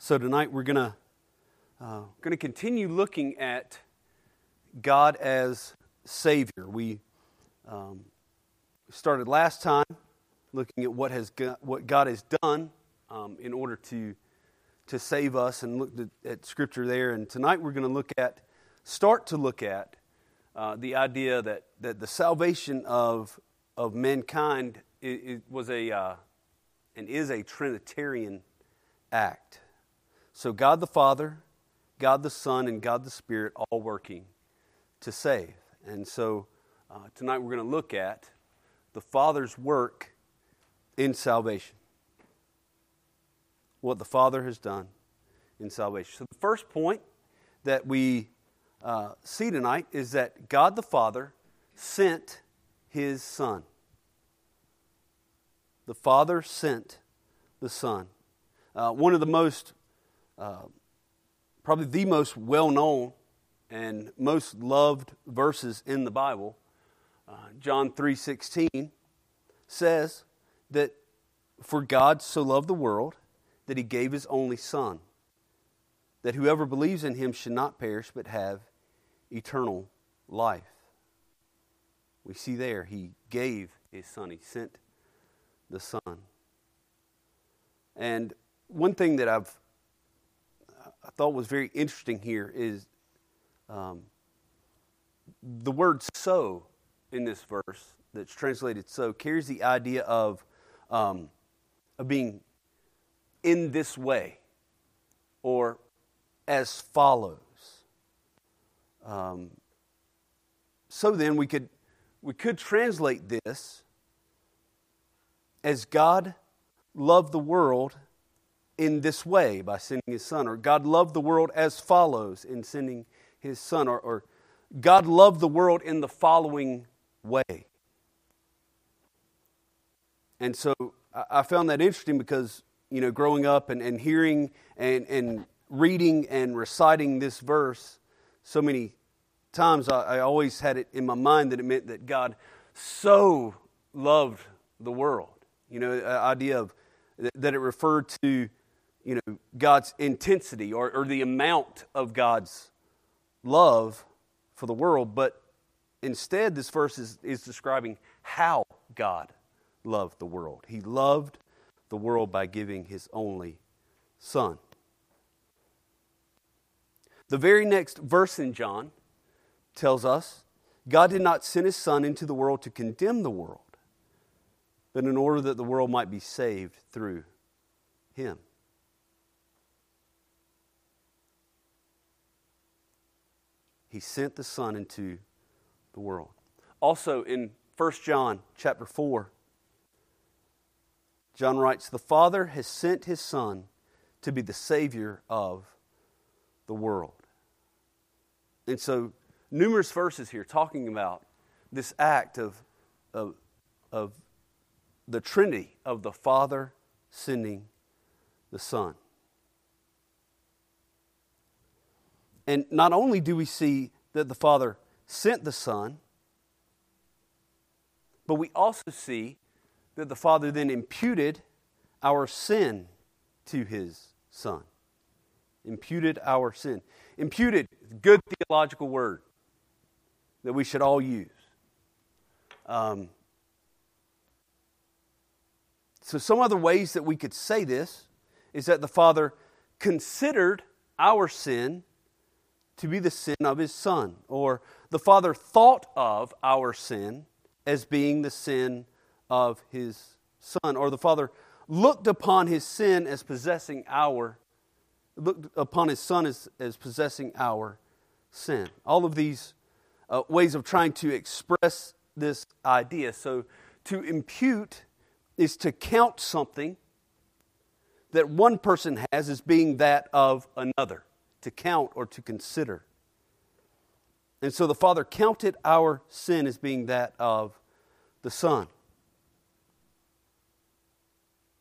So tonight we're to uh, to continue looking at God as Savior. We um, started last time looking at what has what God has done um, in order to to save us, and looked at, at Scripture there. And tonight we're going to look at start to look at uh, the idea that that the salvation of of mankind it, it was a uh, and is a Trinitarian act. So God the Father, God the Son, and God the Spirit all working to save. And so uh, tonight we're going to look at the Father's work in salvation. What the Father has done in salvation. So the first point that we uh, see tonight is that God the Father sent his Son. The Father sent the Son. Uh, one of the most uh, probably the most well known and most loved verses in the Bible, uh, John 3:16 says that for God so loved the world that he gave his only son that whoever believes in him should not perish but have eternal life. We see there he gave his son, he sent the son. And one thing that I've I thought was very interesting here is um, the word so in this verse that's translated so carries the idea of, um, of being in this way or as follows. Um, so then we could, we could translate this as God loved the world in this way by sending his son. Or God loved the world as follows in sending his son. Or, or God loved the world in the following way. And so I found that interesting because, you know, growing up and, and hearing and, and reading and reciting this verse so many times, I, I always had it in my mind that it meant that God so loved the world. You know, the uh, idea of that it referred to you know, God's intensity or, or the amount of God's love for the world, but instead, this verse is, is describing how God loved the world. He loved the world by giving his only Son. The very next verse in John tells us God did not send his Son into the world to condemn the world, but in order that the world might be saved through him. He sent the Son into the world. Also in 1 John chapter 4, John writes, The Father has sent his Son to be the Savior of the world. And so, numerous verses here talking about this act of, of, of the Trinity of the Father sending the Son. And not only do we see that the Father sent the Son, but we also see that the Father then imputed our sin to his Son. Imputed our sin. Imputed, good theological word that we should all use. Um, so, some other ways that we could say this is that the Father considered our sin to be the sin of his son. Or the Father thought of our sin as being the sin of his son. Or the Father looked upon his sin as possessing our, looked upon his son as, as possessing our sin. All of these uh, ways of trying to express this idea. So to impute is to count something that one person has as being that of another to count or to consider. And so the Father counted our sin as being that of the Son.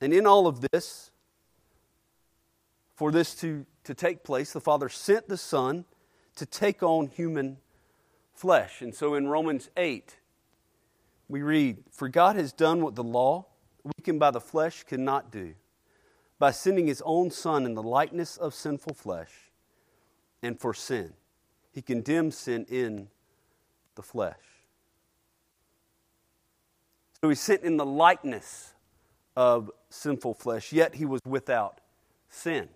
And in all of this, for this to, to take place, the Father sent the Son to take on human flesh. And so in Romans 8, we read, For God has done what the law, weakened by the flesh, cannot do by sending his own Son in the likeness of sinful flesh and for sin. He condemns sin in the flesh. So he sent in the likeness of sinful flesh, yet he was without sin.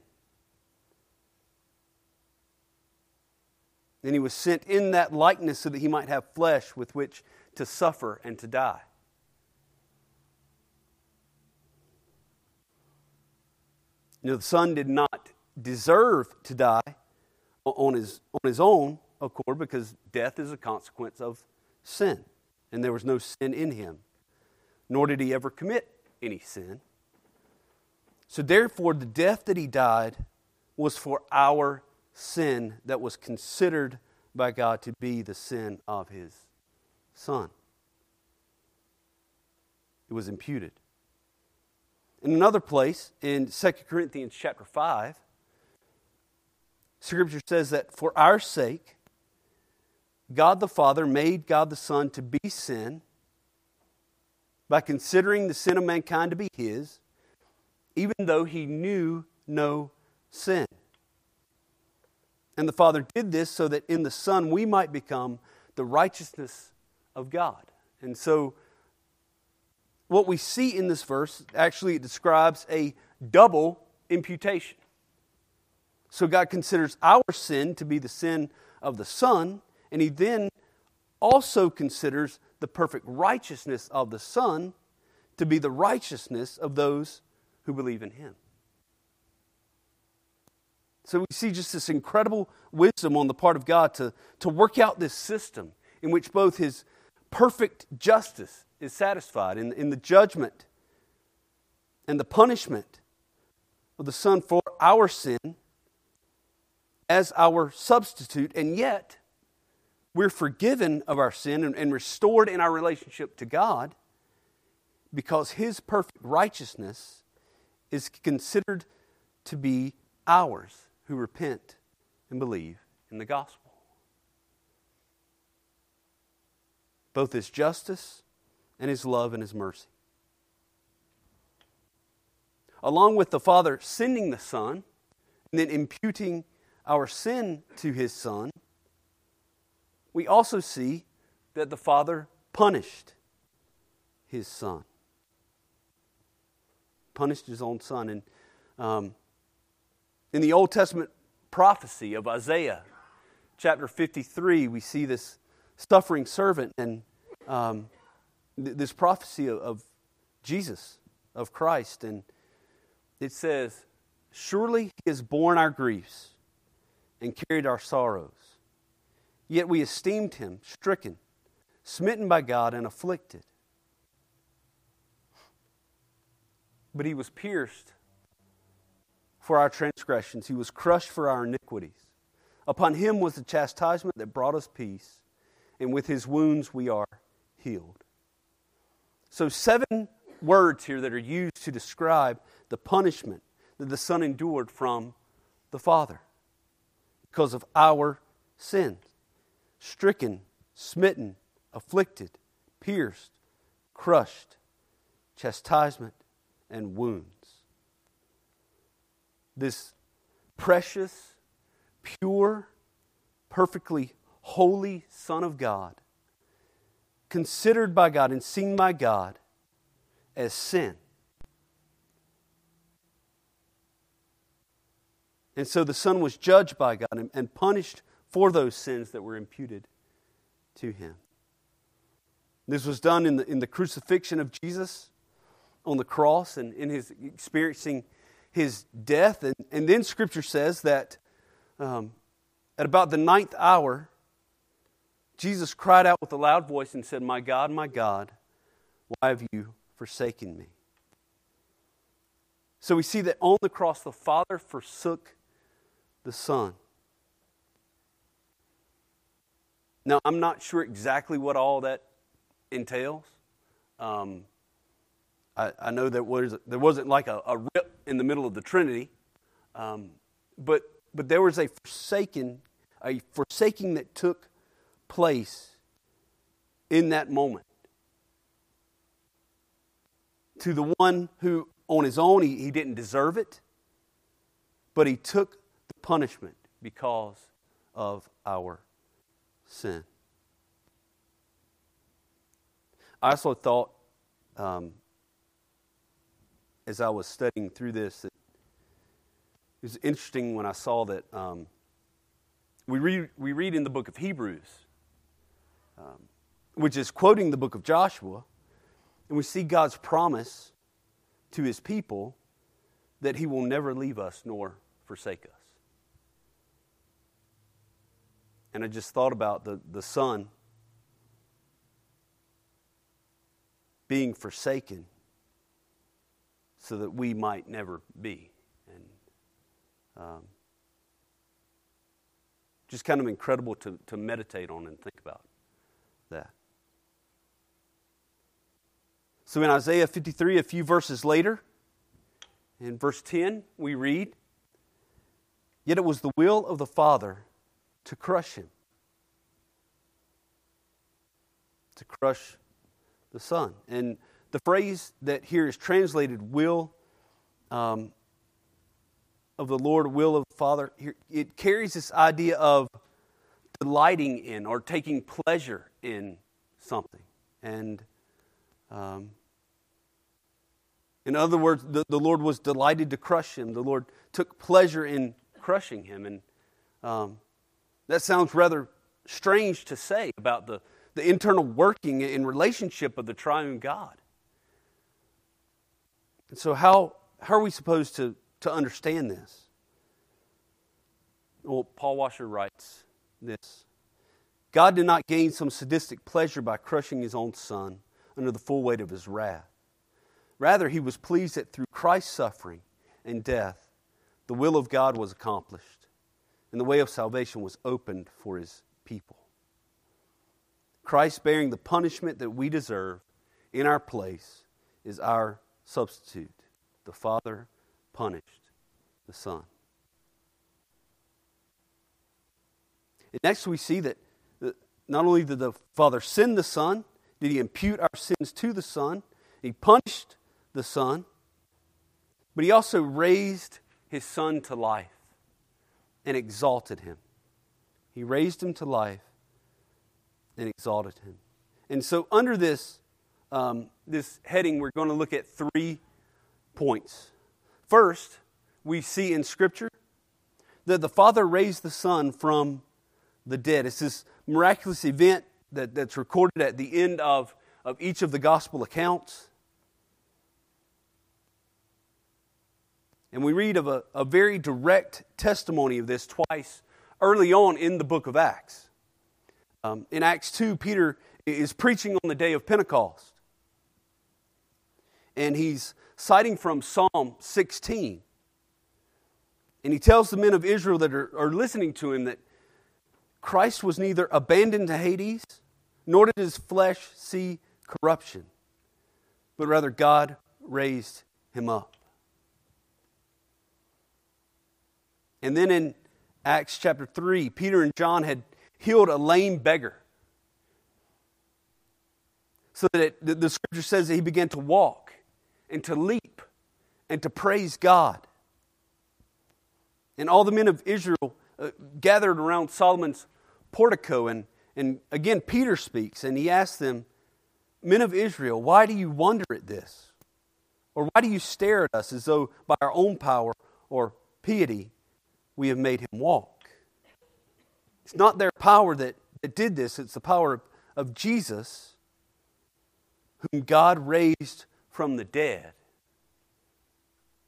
And he was sent in that likeness so that he might have flesh with which to suffer and to die. You know, the Son did not deserve to die on his, on his own accord because death is a consequence of sin, and there was no sin in him, nor did he ever commit any sin. So, therefore, the death that he died was for our sin that was considered by God to be the sin of his son. It was imputed. In another place, in 2 Corinthians chapter 5, Scripture says that for our sake, God the Father made God the Son to be sin by considering the sin of mankind to be his, even though he knew no sin. And the Father did this so that in the Son we might become the righteousness of God. And so, what we see in this verse actually it describes a double imputation. So, God considers our sin to be the sin of the Son, and He then also considers the perfect righteousness of the Son to be the righteousness of those who believe in Him. So we see just this incredible wisdom on the part of God to, to work out this system in which both his perfect justice is satisfied in, in the judgment and the punishment of the Son for our sin as our substitute, and yet we're forgiven of our sin and, and restored in our relationship to God because his perfect righteousness is considered to be ours who repent and believe in the gospel. Both his justice and his love and his mercy. Along with the Father sending the Son and then imputing our sin to his Son, we also see that the Father punished his Son. Punished his own Son. And um, in the Old Testament prophecy of Isaiah, chapter 53, we see this suffering servant and um, th- this prophecy of, of Jesus, of Christ. And it says, Surely he has borne our griefs and carried our sorrows. Yet we esteemed him stricken, smitten by God, and afflicted. But he was pierced for our transgressions, he was crushed for our iniquities. Upon him was the chastisement that brought us peace, and with his wounds we are healed. So, seven words here that are used to describe the punishment that the Son endured from the Father because of our sins stricken, smitten, afflicted, pierced, crushed, chastisement, and wounds this precious, pure, perfectly holy Son of God, considered by God and seen by God as sin. And so the Son was judged by God and, punished for those sins that were imputed to him. This was done in the, in the crucifixion of Jesus on the cross and in his experiencing his death. And, and then scripture says that um, at about the ninth hour, Jesus cried out with a loud voice and said, My God, my God, why have you forsaken me? So we see that on the cross, the Father forsook the Son. Now, I'm not sure exactly what all that entails. Um, I, I know that was, there wasn't like a, a, rip in the middle of the Trinity, um, but, but there was a forsaken, a forsaking that took place in that moment to the one who on his own, he, he didn't deserve it, but he took punishment because of our sin. I also thought, um, as I was studying through this, that it was interesting when I saw that um, we, read, we read in the book of Hebrews, um, which is quoting the book of Joshua, and we see God's promise to his people that he will never leave us nor forsake us. And I just thought about the, the Son being forsaken so that we might never be. And um, just kind of incredible to, to meditate on and think about that. So in Isaiah 53, a few verses later, in verse 10, we read, Yet it was the will of the Father to crush him, to crush the Son. And the phrase that here is translated, will um, of the Lord, will of the Father, it carries this idea of delighting in or taking pleasure in something. And um, in other words, the, the Lord was delighted to crush him. The Lord took pleasure in crushing him. And um, that sounds rather strange to say about the, the internal working and relationship of the triune God. And so, how, how are we supposed to, to understand this? Well, Paul Washer writes this God did not gain some sadistic pleasure by crushing his own son under the full weight of his wrath. Rather, he was pleased that through Christ's suffering and death, the will of God was accomplished and the way of salvation was opened for his people. Christ bearing the punishment that we deserve in our place is our substitute. The Father punished the Son. And next, we see that not only did the Father send the Son, did he impute our sins to the Son, he punished the Son, but he also raised his Son to life and exalted him. He raised him to life and exalted him. And so, under this, um, this heading, we're going to look at three points. First, we see in Scripture that the Father raised the Son from the dead. It's this miraculous event that, that's recorded at the end of, of each of the gospel accounts. And we read of a, a very direct testimony of this twice early on in the book of Acts. Um, in Acts 2, Peter is preaching on the day of Pentecost. And he's citing from Psalm 16. And he tells the men of Israel that are, are listening to him that Christ was neither abandoned to Hades, nor did his flesh see corruption, but rather God raised him up. And then in Acts chapter 3, Peter and John had healed a lame beggar. So that it, the, scripture says that he began to walk and to leap and to praise God. And all the men of Israel uh, gathered around Solomon's portico. And, and again, Peter speaks and he asks them, Men of Israel, why do you wonder at this? Or why do you stare at us as though by our own power or piety we have made him walk. It's not their power that, that did this, it's the power of, of Jesus, whom God raised from the dead.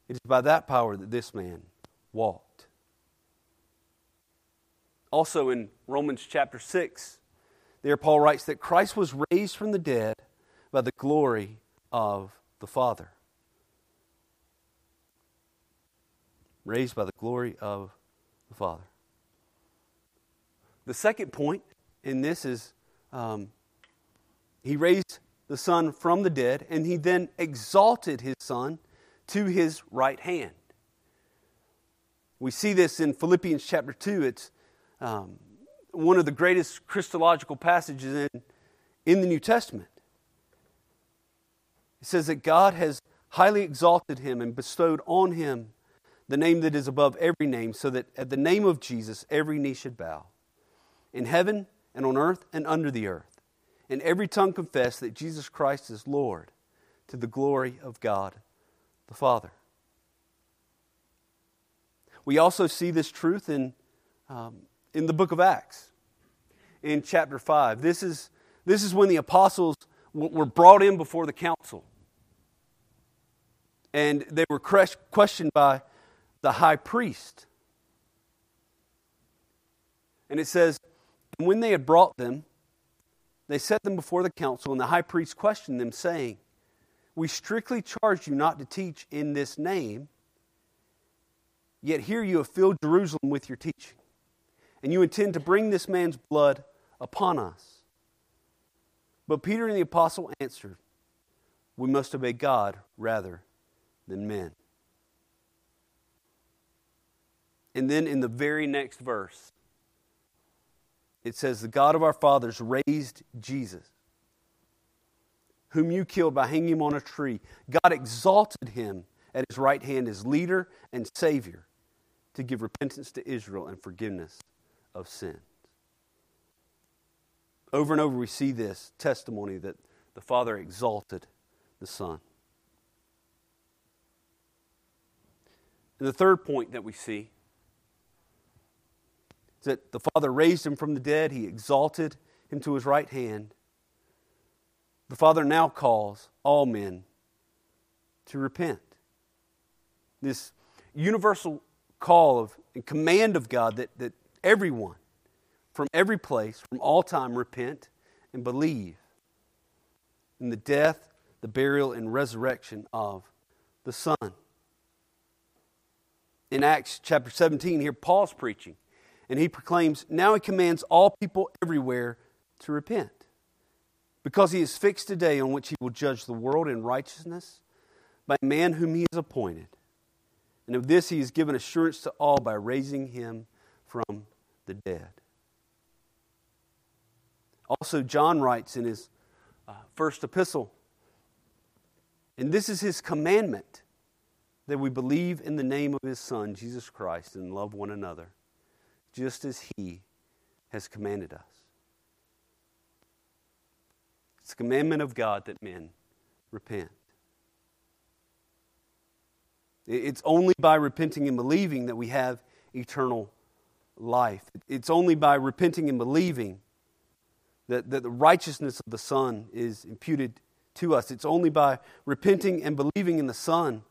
It is by that power that this man walked. Also in Romans chapter 6, there Paul writes that Christ was raised from the dead by the glory of the Father. Raised by the glory of the Father. The second point in this is um, he raised the Son from the dead, and he then exalted his Son to his right hand. We see this in Philippians chapter 2. It's um, one of the greatest Christological passages in, in the New Testament. It says that God has highly exalted him and bestowed on him the name that is above every name, so that at the name of Jesus every knee should bow, in heaven and on earth and under the earth, and every tongue confess that Jesus Christ is Lord, to the glory of God the Father. We also see this truth in, um, in the book of Acts, in chapter 5. This is, this is when the apostles were brought in before the council. And they were questioned by the high priest. And it says, And when they had brought them, they set them before the council, and the high priest questioned them, saying, We strictly charge you not to teach in this name, yet here you have filled Jerusalem with your teaching, and you intend to bring this man's blood upon us. But Peter and the apostle answered, We must obey God rather than men. And then in the very next verse, it says, The God of our fathers raised Jesus, whom you killed by hanging him on a tree. God exalted him at his right hand as leader and Savior to give repentance to Israel and forgiveness of sins. Over and over, we see this testimony that the Father exalted the Son. And the third point that we see that the Father raised him from the dead, he exalted him to his right hand. The Father now calls all men to repent. This universal call of and command of God that, that everyone from every place, from all time, repent and believe in the death, the burial, and resurrection of the Son. In Acts chapter 17, here Paul's preaching and he proclaims, Now he commands all people everywhere to repent, because he has fixed a day on which he will judge the world in righteousness by a man whom he has appointed. And of this he has given assurance to all by raising him from the dead. Also, John writes in his uh, first epistle, and this is his commandment that we believe in the name of his Son, Jesus Christ, and love one another just as He has commanded us. It's a commandment of God that men repent. It's only by repenting and believing that we have eternal life. It's only by repenting and believing that, that the righteousness of the Son is imputed to us. It's only by repenting and believing in the Son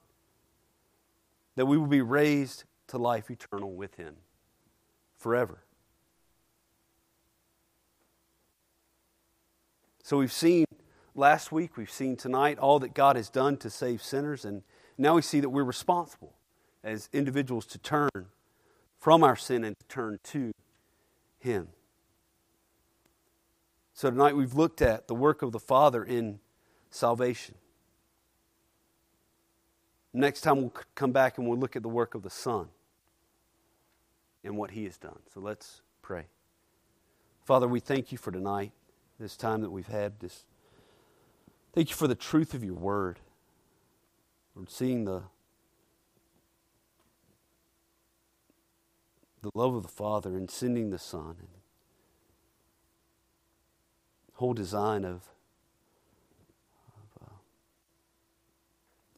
that we will be raised to life eternal with Him forever. So we've seen last week, we've seen tonight all that God has done to save sinners, and now we see that we're responsible as individuals to turn from our sin and to turn to Him. So tonight we've looked at the work of the Father in salvation. Next time we'll come back and we'll look at the work of the Son and what He has done. So let's pray. Father, we thank you for tonight, this time that we've had. This, thank you for the truth of your word. Lord, seeing the the love of the Father and sending the Son and whole design of, of uh,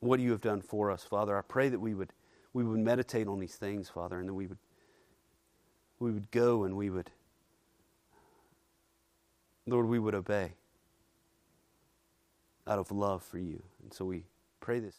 what you have done for us, Father. I pray that we would we would meditate on these things, Father, and that we would we would go and we would, Lord, we would obey out of love for you. And so we pray this.